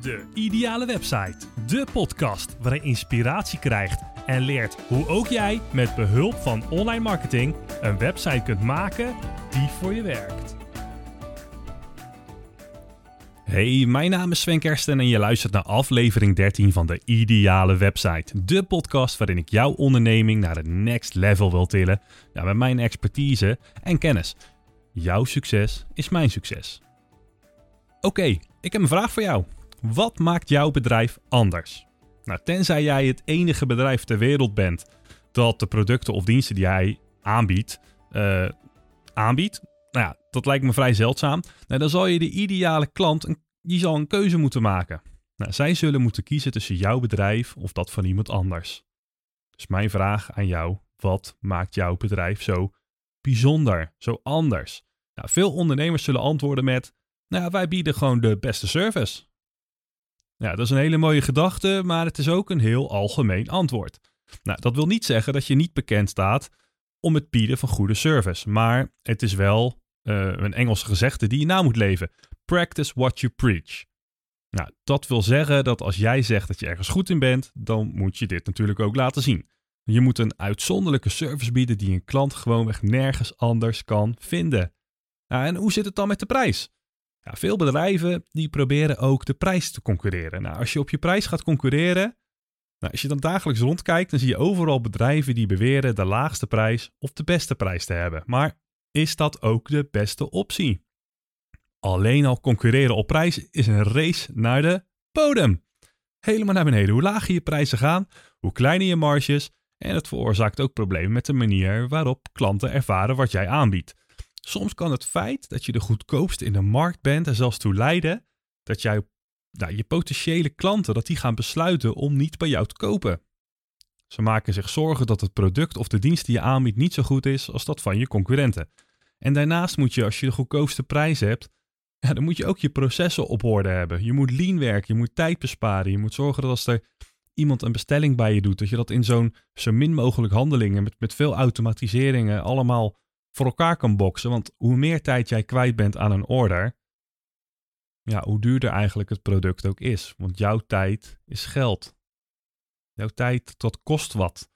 De Ideale Website. De podcast waarin je inspiratie krijgt en leert hoe ook jij met behulp van online marketing een website kunt maken die voor je werkt. Hey, mijn naam is Sven Kersten en je luistert naar aflevering 13 van de Ideale Website. De podcast waarin ik jouw onderneming naar het next level wil tillen ja, met mijn expertise en kennis. Jouw succes is mijn succes. Oké, ik heb een vraag voor jou. Wat maakt jouw bedrijf anders? Nou, tenzij jij het enige bedrijf ter wereld bent dat de producten of diensten die jij aanbiedt, uh, aanbiedt. Nou ja, dat lijkt me vrij zeldzaam. Nou, dan zal je de ideale klant een, die zal een keuze moeten maken. Nou, zij zullen moeten kiezen tussen jouw bedrijf of dat van iemand anders. Dus mijn vraag aan jou: wat maakt jouw bedrijf zo bijzonder, zo anders? Nou, veel ondernemers zullen antwoorden met: Nou, wij bieden gewoon de beste service. Ja, dat is een hele mooie gedachte, maar het is ook een heel algemeen antwoord. Nou, dat wil niet zeggen dat je niet bekend staat om het bieden van goede service, maar het is wel uh, een Engelse gezegde die je na moet leven. Practice what you preach. Nou, dat wil zeggen dat als jij zegt dat je ergens goed in bent, dan moet je dit natuurlijk ook laten zien. Je moet een uitzonderlijke service bieden die een klant gewoonweg nergens anders kan vinden. Nou, en hoe zit het dan met de prijs? Ja, veel bedrijven die proberen ook de prijs te concurreren. Nou, als je op je prijs gaat concurreren, nou, als je dan dagelijks rondkijkt, dan zie je overal bedrijven die beweren de laagste prijs of de beste prijs te hebben. Maar is dat ook de beste optie? Alleen al concurreren op prijs is een race naar de bodem. Helemaal naar beneden. Hoe lager je prijzen gaan, hoe kleiner je marges. En het veroorzaakt ook problemen met de manier waarop klanten ervaren wat jij aanbiedt. Soms kan het feit dat je de goedkoopste in de markt bent er zelfs toe leiden dat jij, nou, je potentiële klanten dat die gaan besluiten om niet bij jou te kopen. Ze maken zich zorgen dat het product of de dienst die je aanbiedt niet zo goed is als dat van je concurrenten. En daarnaast moet je, als je de goedkoopste prijs hebt, ja, dan moet je ook je processen op orde hebben. Je moet lean werken, je moet tijd besparen. Je moet zorgen dat als er iemand een bestelling bij je doet, dat je dat in zo'n zo min mogelijk handelingen met, met veel automatiseringen allemaal voor elkaar kan boksen. Want hoe meer tijd jij kwijt bent aan een order, ja, hoe duurder eigenlijk het product ook is. Want jouw tijd is geld. Jouw tijd, dat kost wat.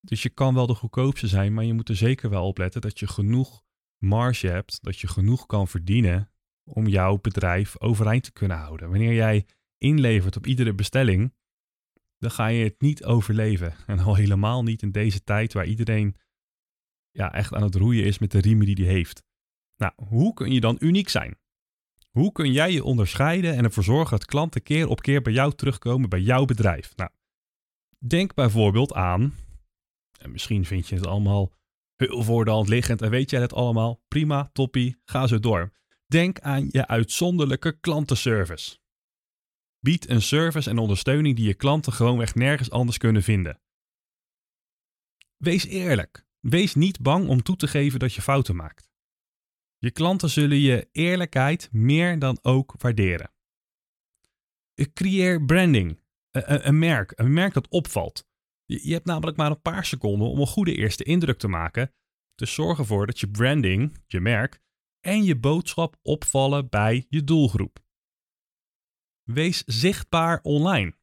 Dus je kan wel de goedkoopste zijn, maar je moet er zeker wel op letten dat je genoeg marge hebt, dat je genoeg kan verdienen om jouw bedrijf overeind te kunnen houden. Wanneer jij inlevert op iedere bestelling, dan ga je het niet overleven. En al helemaal niet in deze tijd waar iedereen ja, echt aan het roeien is met de riemen die hij heeft. Nou, hoe kun je dan uniek zijn? Hoe kun jij je onderscheiden en ervoor zorgen dat klanten keer op keer bij jou terugkomen bij jouw bedrijf? Nou, denk bijvoorbeeld aan, en misschien vind je het allemaal heel voor de hand liggend en weet jij het allemaal, prima, toppie, ga zo door. Denk aan je uitzonderlijke klantenservice. Bied een service en ondersteuning die je klanten gewoonweg nergens anders kunnen vinden. Wees eerlijk. Wees niet bang om toe te geven dat je fouten maakt. Je klanten zullen je eerlijkheid meer dan ook waarderen. Creëer branding, een, een merk, een merk dat opvalt. Je, hebt namelijk maar een paar seconden om een goede eerste indruk te maken. Dus zorg ervoor dat je branding, je merk en je boodschap opvallen bij je doelgroep. Wees zichtbaar online.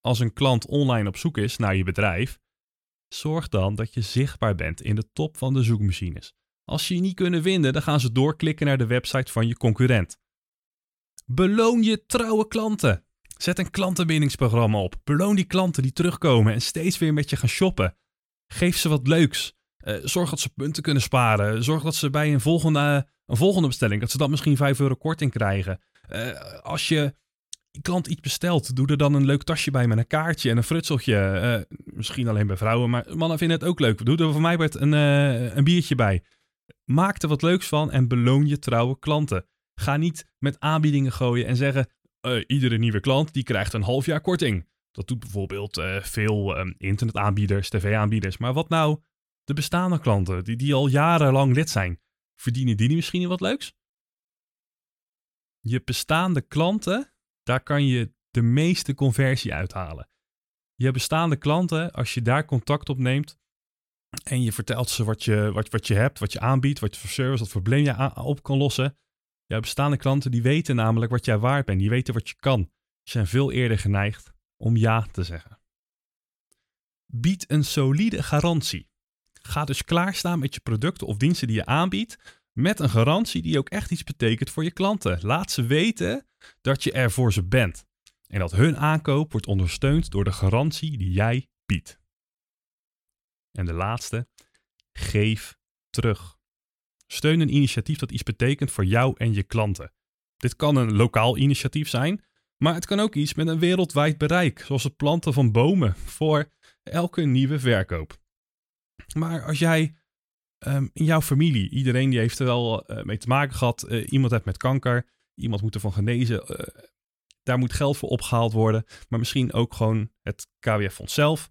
Als een klant online op zoek is naar je bedrijf, Zorg dan dat je zichtbaar bent in de top van de zoekmachines. Als ze je niet kunnen vinden, dan gaan ze doorklikken naar de website van je concurrent. Beloon je trouwe klanten. Zet een klantenbindingsprogramma op. Beloon die klanten die terugkomen en steeds weer met je gaan shoppen. Geef ze wat leuks. Uh, zorg dat ze punten kunnen sparen. Zorg dat ze bij een volgende, een volgende bestelling, dat ze dan misschien 5 euro korting krijgen. Uh, als je klant iets bestelt, doe er dan een leuk tasje bij met een kaartje en een frutseltje. Uh, misschien alleen bij vrouwen, maar mannen vinden het ook leuk. Doe er voor mij een, uh, een biertje bij. Maak er wat leuks van en beloon je trouwe klanten. Ga niet met aanbiedingen gooien en zeggen: uh, iedere nieuwe klant die krijgt een half jaar korting. Dat doet bijvoorbeeld veel um, internetaanbieders, tv-aanbieders. Maar wat nou de bestaande klanten die, die al jarenlang lid zijn? Verdienen die misschien wat leuks? Je bestaande klanten daar kan je de meeste conversie uithalen. Je bestaande klanten, als je daar contact op neemt en je vertelt ze wat je, wat, wat je hebt, wat je aanbiedt, wat voor service, wat probleem je op kan lossen, Jouw bestaande klanten die weten namelijk wat jij waard bent. Die weten wat je kan. Die zijn veel eerder geneigd om ja te zeggen. Bied een solide garantie. Ga dus klaarstaan met je producten of diensten die je aanbiedt met een garantie die ook echt iets betekent voor je klanten. Laat ze weten dat je er voor ze bent. En dat hun aankoop wordt ondersteund door de garantie die jij biedt. En de laatste, geef terug. Steun een initiatief dat iets betekent voor jou en je klanten. Dit kan een lokaal initiatief zijn, maar het kan ook iets met een wereldwijd bereik, zoals het planten van bomen voor elke nieuwe verkoop. Maar als jij um, in jouw familie, iedereen die heeft er wel uh, mee te maken gehad, uh, iemand heeft met kanker, iemand moet ervan genezen, uh, daar moet geld voor opgehaald worden, maar misschien ook gewoon het KWF-fonds zelf.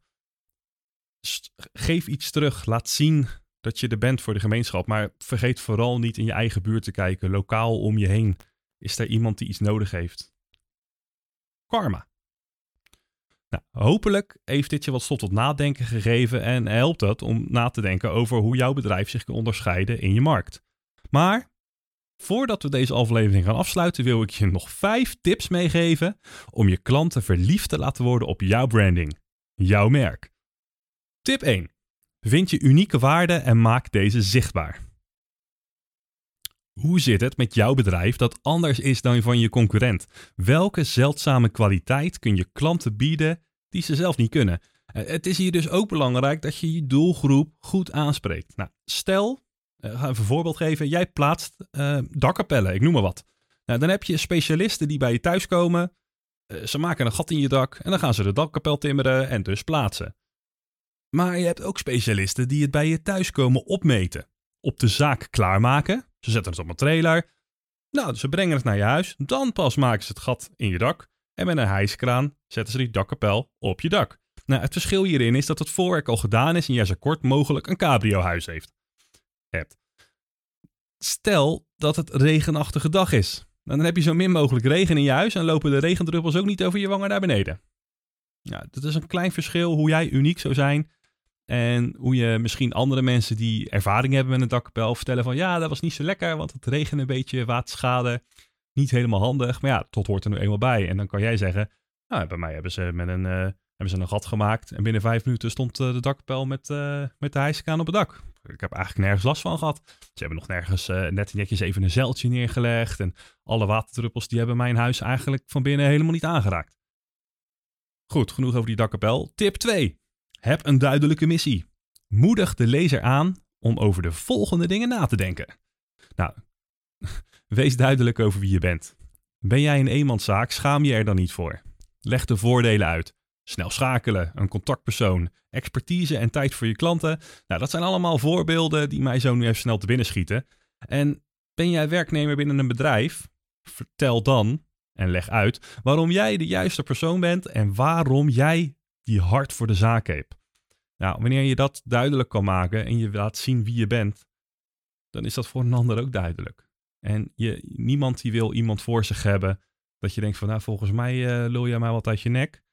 Geef iets terug, laat zien dat je er bent voor de gemeenschap, maar vergeet vooral niet in je eigen buurt te kijken, lokaal om je heen. Is er iemand die iets nodig heeft? Karma. Nou, hopelijk heeft dit je wat stof tot nadenken gegeven en helpt het om na te denken over hoe jouw bedrijf zich kan onderscheiden in je markt. Maar voordat we deze aflevering gaan afsluiten, wil ik je nog vijf tips meegeven om je klanten verliefd te laten worden op jouw branding, jouw merk. Tip 1. Vind je unieke waarde en maak deze zichtbaar. Hoe zit het met jouw bedrijf dat anders is dan van je concurrent? Welke zeldzame kwaliteit kun je klanten bieden die ze zelf niet kunnen? Eh, het is hier dus ook belangrijk dat je je doelgroep goed aanspreekt. Nou, stel, ga even een voorbeeld geven. Jij plaatst uh, dakkapellen, ik noem maar wat. Nou, dan heb je specialisten die bij je thuis komen. ze maken een gat in je dak en dan gaan ze de dakkapel timmeren en dus plaatsen. Maar je hebt ook specialisten die het bij je thuis komen opmeten. Op de zaak klaarmaken ze zetten het op een trailer. Nou, ze brengen het naar je huis. Dan pas maken ze het gat in je dak. En met een hijskraan zetten ze die dakkapel op je dak. Nou, het verschil hierin is dat het voorwerk al gedaan is en jij zo kort mogelijk een cabrio-huis heeft. Hebt. Stel dat het regenachtige dag is. Dan heb je zo min mogelijk regen in je huis en lopen de regendruppels ook niet over je wangen naar beneden. Ja, dat is een klein verschil hoe jij uniek zou zijn en hoe je misschien andere mensen die ervaring hebben met een dakkapel vertellen van ja, dat was niet zo lekker, want het regende een beetje, waterschade. Niet helemaal handig, maar ja, tot hoort er nu eenmaal bij. En dan kan jij zeggen, nou, bij mij hebben ze, met een, uh, hebben ze een gat gemaakt en binnen vijf minuten stond uh, de dakkapel met, uh, met de hijskraan op het dak. Ik heb eigenlijk nergens last van gehad. Ze hebben nog nergens net netjes even een zeiltje neergelegd en alle waterdruppels die hebben mijn huis eigenlijk van binnen helemaal niet aangeraakt. Goed, genoeg over die dakkapel. Tip 2. Heb een duidelijke missie. Moedig de lezer aan om over de volgende dingen na te denken. Nou, wees duidelijk over wie je bent. Ben jij een eenmanszaak, schaam je er dan niet voor. Leg de voordelen uit. Snel schakelen, een contactpersoon, expertise en tijd voor je klanten. Nou, dat zijn allemaal voorbeelden die mij zo nu even snel te binnen schieten. En ben jij werknemer binnen een bedrijf? Vertel dan en leg uit waarom jij de juiste persoon bent en waarom jij die hart voor de zaak heeft. Nou, wanneer je dat duidelijk kan maken en je laat zien wie je bent, dan is dat voor een ander ook duidelijk. En je, niemand die wil iemand voor zich hebben dat je denkt van, nou, volgens mij uh, lul jij mij wat uit je nek.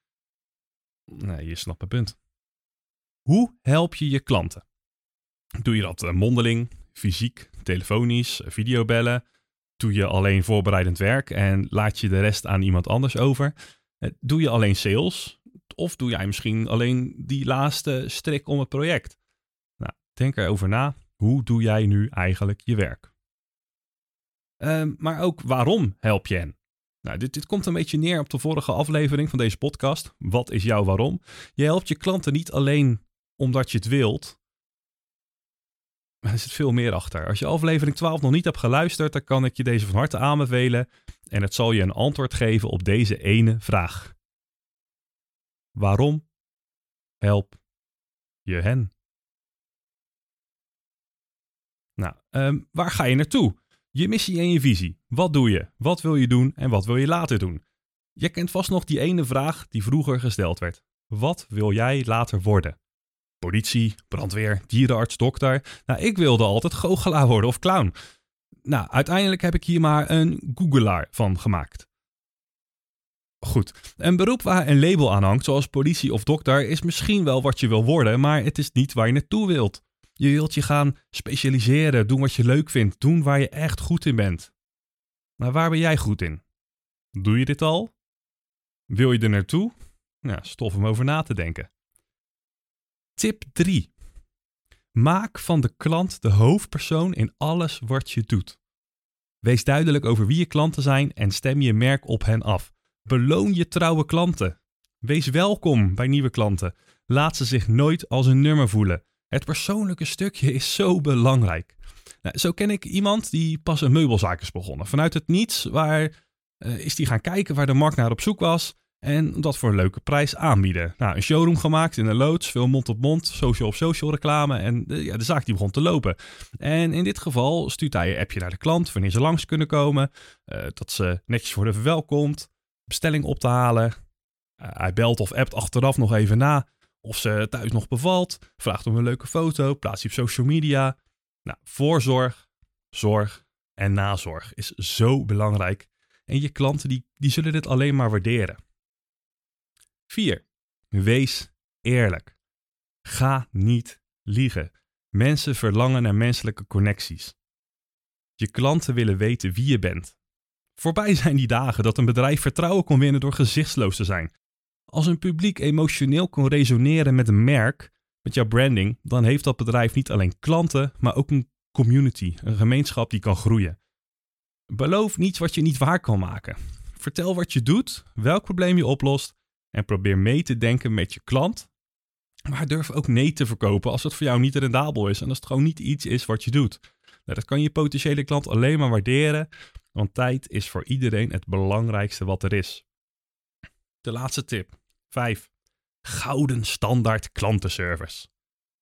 Je snapt het punt. Hoe help je je klanten? Doe je dat uh, mondeling, fysiek, telefonisch, videobellen? Doe je alleen voorbereidend werk en laat je de rest aan iemand anders over? Uh, doe je alleen sales? Of doe jij misschien alleen die laatste strik om het project? Nou, denk erover na. Hoe doe jij nu eigenlijk je werk? Uh, maar ook waarom help je hen? Nou, dit, dit komt een beetje neer op de vorige aflevering van deze podcast. Wat is jouw waarom? Je helpt je klanten niet alleen omdat je het wilt. Maar er zit veel meer achter. Als je aflevering 12 nog niet hebt geluisterd, dan kan ik je deze van harte aanbevelen. En het zal je een antwoord geven op deze ene vraag. Waarom help je hen? Nou, um, waar ga je naartoe? Je missie en je visie. Wat doe je? Wat wil je doen en wat wil je later doen? Je kent vast nog die ene vraag die vroeger gesteld werd. Wat wil jij later worden? Politie, brandweer, dierenarts, dokter. Nou, ik wilde altijd goochelaar worden of clown. Nou, uiteindelijk heb ik hier maar een googelaar van gemaakt. Goed, een beroep waar een label aan hangt, zoals politie of dokter, is misschien wel wat je wil worden, maar het is niet waar je naartoe wilt. Je wilt je gaan specialiseren, doen wat je leuk vindt, doen waar je echt goed in bent. Maar waar ben jij goed in? Doe je dit al? Wil je er naartoe? Nou, stof om over na te denken. Tip 3. Maak van de klant de hoofdpersoon in alles wat je doet. Wees duidelijk over wie je klanten zijn en stem je merk op hen af. Beloon je trouwe klanten. Wees welkom bij nieuwe klanten. Laat ze zich nooit als een nummer voelen. Het persoonlijke stukje is zo belangrijk. Nou, zo ken ik iemand die pas een meubelzaak is begonnen. Vanuit het niets waar, uh, is die gaan kijken waar de markt naar op zoek was. En dat voor een leuke prijs aanbieden. Nou, een showroom gemaakt in een loods, veel mond-op-mond, social-op-social reclame. En de, ja, de zaak die begon te lopen. En in dit geval stuurt hij een appje naar de klant wanneer ze langs kunnen komen. Uh, dat ze netjes worden verwelkomd. Bestelling op te halen. Hij belt of appt achteraf nog even na of ze thuis nog bevalt. Vraagt om een leuke foto. Plaats die op social media. Nou, voorzorg, zorg en nazorg is zo belangrijk. En je klanten die, die zullen dit alleen maar waarderen. 4. Wees eerlijk. Ga niet liegen. Mensen verlangen naar menselijke connecties. Je klanten willen weten wie je bent. Voorbij zijn die dagen dat een bedrijf vertrouwen kon winnen door gezichtsloos te zijn. Als een publiek emotioneel kon resoneren met een merk, met jouw branding, dan heeft dat bedrijf niet alleen klanten, maar ook een community, een gemeenschap die kan groeien. Beloof niets wat je niet waar kan maken. Vertel wat je doet, welk probleem je oplost en probeer mee te denken met je klant. Maar durf ook nee te verkopen als het voor jou niet rendabel is en als het gewoon niet iets is wat je doet. Nou, dat kan je potentiële klant alleen maar waarderen, want tijd is voor iedereen het belangrijkste wat er is. De laatste tip. 5. Gouden standaard klantenservice.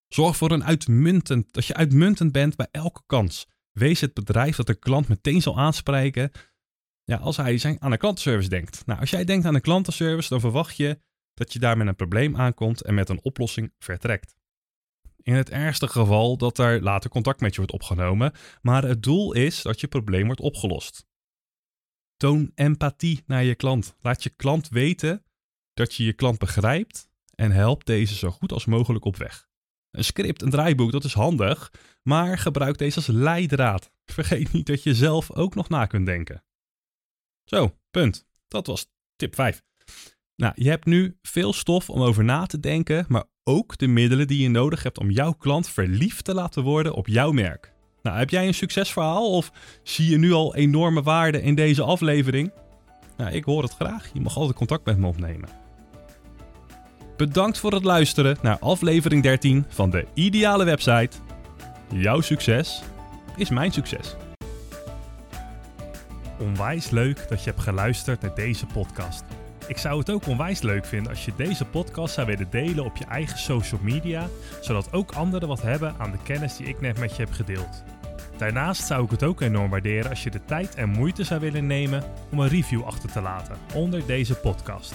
Zorg voor een uitmuntend, dat je uitmuntend bent bij elke kans. Wees het bedrijf dat de klant meteen zal aanspreken ja, als hij zijn, aan een klantenservice denkt. Nou, als jij denkt aan een klantenservice, dan verwacht je dat je daar met een probleem aankomt en met een oplossing vertrekt. In het ergste geval dat er later contact met je wordt opgenomen, maar het doel is dat je probleem wordt opgelost. Toon empathie naar je klant. Laat je klant weten dat je je klant begrijpt en helpt deze zo goed als mogelijk op weg. Een script, een draaiboek, dat is handig, maar gebruik deze als leidraad. Vergeet niet dat je zelf ook nog na kunt denken. Zo, punt. Dat was tip 5. Nou, je hebt nu veel stof om over na te denken, maar ook de middelen die je nodig hebt om jouw klant verliefd te laten worden op jouw merk. Nou, heb jij een succesverhaal of zie je nu al enorme waarde in deze aflevering? Nou, ik hoor het graag. Je mag altijd contact met me opnemen. Bedankt voor het luisteren naar aflevering 13 van de Ideale Website. Jouw succes is mijn succes. Onwijs leuk dat je hebt geluisterd naar deze podcast. Ik zou het ook onwijs leuk vinden als je deze podcast zou willen delen op je eigen social media, zodat ook anderen wat hebben aan de kennis die ik net met je heb gedeeld. Daarnaast zou ik het ook enorm waarderen als je de tijd en moeite zou willen nemen om een review achter te laten onder deze podcast.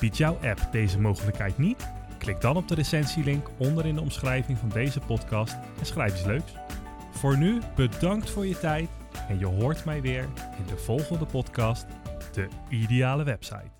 Biedt jouw app deze mogelijkheid niet? Klik dan op de recensielink onder in de omschrijving van deze podcast en schrijf iets leuks. Voor nu bedankt voor je tijd en je hoort mij weer in de volgende podcast, de ideale website.